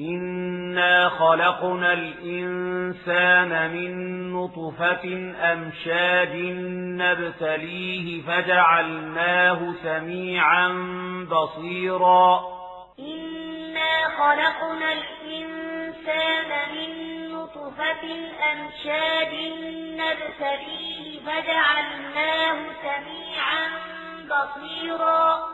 إنا خلقنا الإنسان من نطفة أمشاج نبتليه فجعلناه سميعا بصيرا إنا خلقنا الإنسان من نطفة أمشاج نبتليه فجعلناه سميعا بصيرا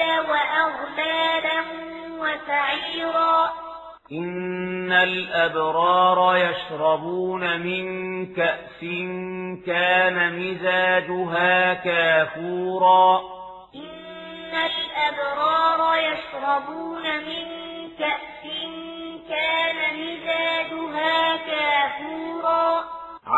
سلاسل وأغلالا وسعيرا. إن الأبرار يشربون من كأس كان مزاجها كافورا. إن الأبرار يشربون من كأس كان مزاجها كافورا.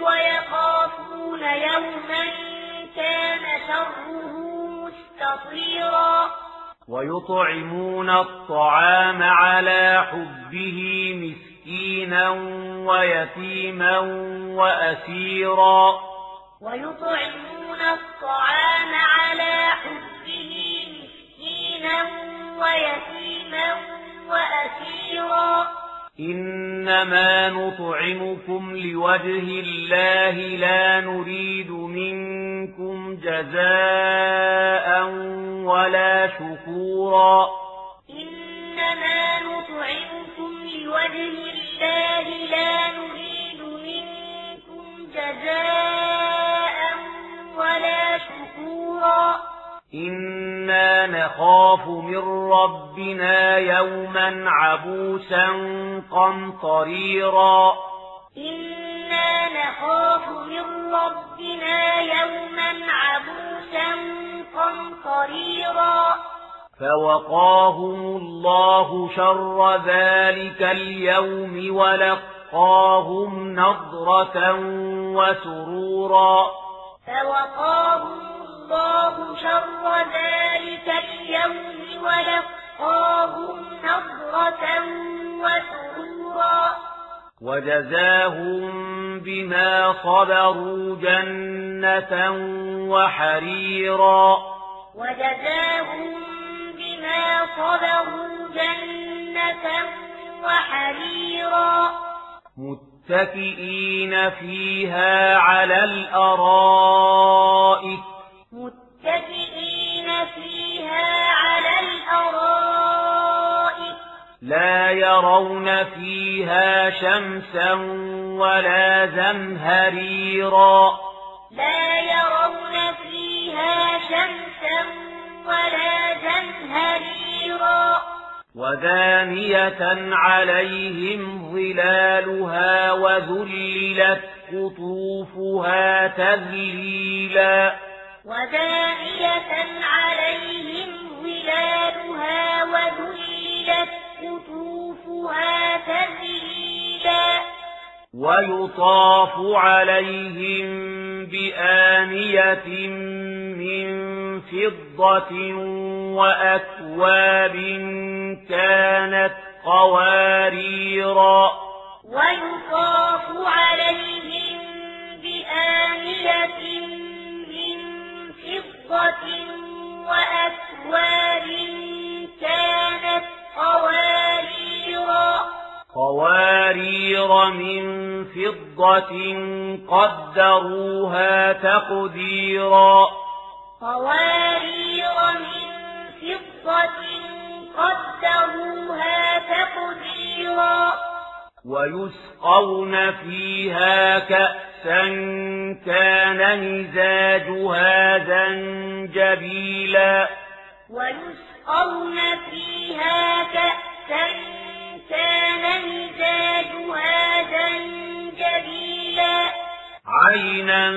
ويخافون يوما كان شره مستطيرا. ويطعمون الطعام على حبه مسكينا ويتيما وأسيرا. ويطعمون الطعام على حبه مسكينا ويتيما وأسيرا. إنما نطعمكم لوجه الله لا نريد منكم جزاء ولا شكورا. إنما نطعمكم لوجه الله لا نريد منكم جزاء ولا شكورا. إنا نخاف من ربنا يوما عبوسا قمطريرا. إنا نخاف من ربنا يوما عبوسا قمطريرا. فوقاهم الله شر ذلك اليوم ولقاهم نضرة وسرورا. فوقاهم الله شر ذلك اليوم ولقاهم نضرة وسرورا. وجزاهم بما صبروا جنة وحريرا. وجزاهم بما صبروا جنة وحريرا. متكئين فيها على الأرائك. يرون فيها شمسا ولا زمهريرا. لا يرون فيها شمسا ولا زمهريرا. ودانية عليهم ظلالها وذللت قطوفها تذليلا. ودانية عليهم ظلالها وذللت تذليلا ويطاف عليهم بآنية من فضة وأكواب كانت قواريرا. ويطاف عليهم بآنية من فضة من فضة قدروها تقديرا. قوارير من فضة قدروها تقديرا. ويسقون فيها كأسا كان مزاجها زنجبيلا. ويسقون فيها كأسا كان مزاجها زنجبيلا. عينا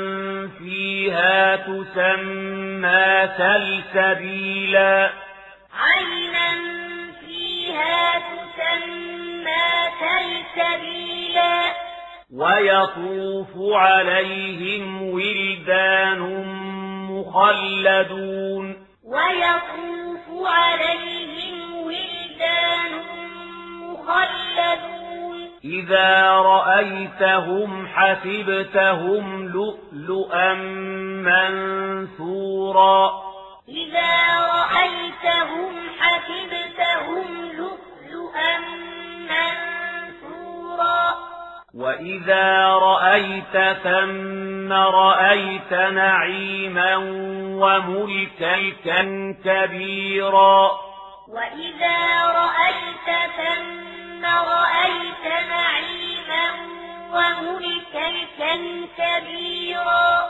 فيها تسمى سلسبيلا. عينا فيها تسمى سلسبيلا. ويطوف عليهم ولدان مخلدون. ويطوف عليهم ولدان مخلدون إذا رأيتهم حسبتهم لؤلؤا منثورا. إذا رأيتهم حسبتهم لؤلؤا منثورا. وإذا رأيت ثم رأيت نعيما وملكا كبيرا. وإذا رأيت ثم رأيت نعيما وملكا كبيرا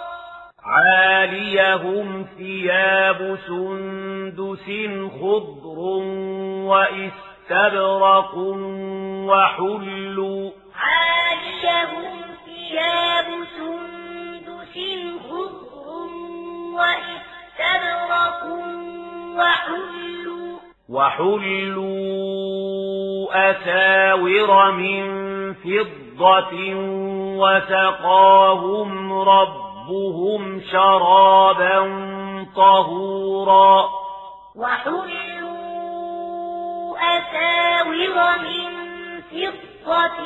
عاليهم ثياب سندس خضر وإستبرق وحلوا وحلوا أساور من فضة وسقاهم ربهم شرابا طهورا وحلوا أساور من فضة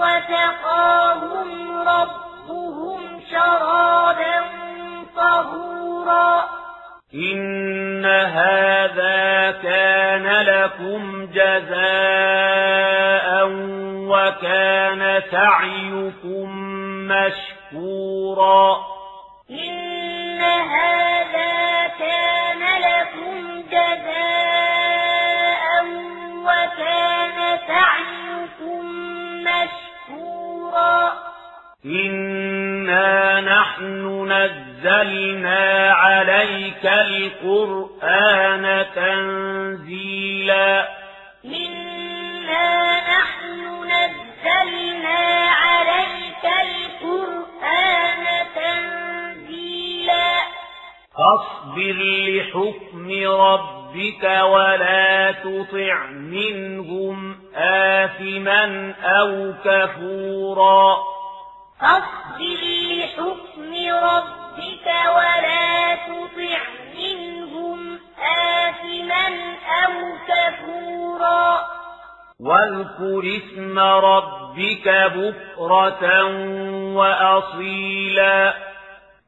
وسقاهم ربهم شرابا طهورا إن هذا كان لكم جزاء وكان سعيكم مشكورا إن هذا كان لكم جزاء وكان سعيكم مشكورا إنا نحن نزلنا عليك القرآن تنزيلا. إنا نحن نزلنا عليك القرآن تنزيلا. فاصبر لحكم ربك ولا تطع منهم آثما أو كفورا. فاصبر لحكم ربك ولا تطع منهم آثما أو كفورا. واذكر اسم ربك بكرة وأصيلا.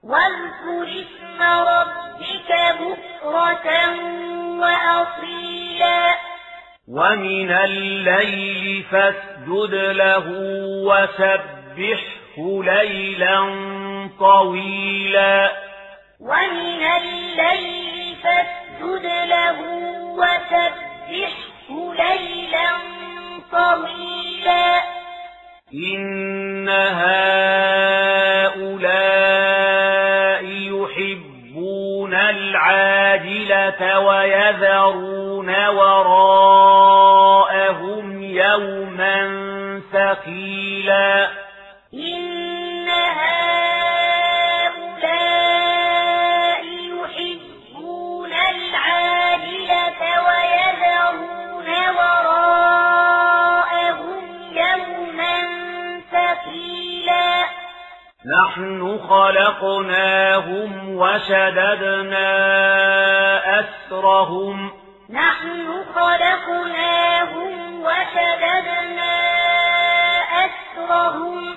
واذكر اسم ربك بكرة وأصيلا. ومن الليل فاسجد له وسبحه ليلا طويلا. ومن الليل فاسجد له وسبحه ليلا طويلا. إن هؤلاء يحبون العاجلة ويذرون وراءهم يوما ثقيلا. خلقناهم وشددنا أسرهم نحن خلقناهم وشددنا أسرهم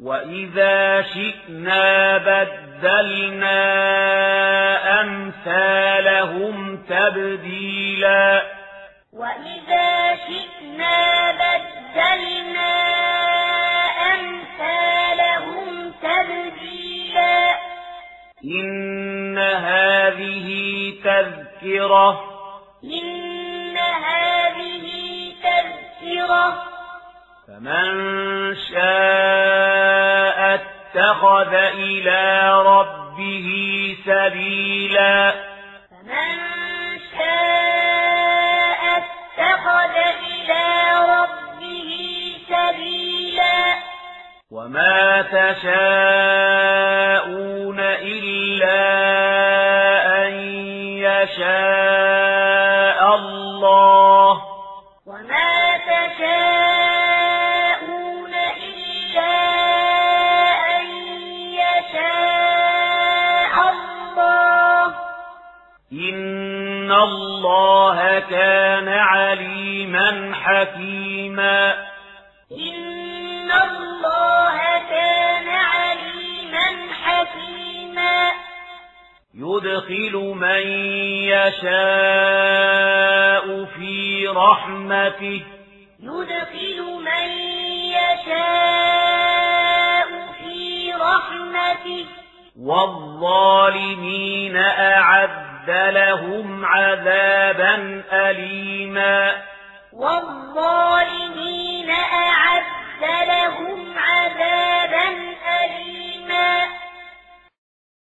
وإذا شئنا بدلنا أمثالهم تبديلاً إن هذه تذكرة. إن هذه تذكرة. فمن شاء اتخذ إلى ربه سبيلا. فمن شاء اتخذ إلى ربه سبيلا. وما تشاءون إن الله كان عليما حكيما إن الله كان عليما حكيما يدخل من يشاء في رحمته يدخل من يشاء في رحمته والظالمين أعد لهم عذابا أليما. والظالمين أعد لهم عذابا أليما.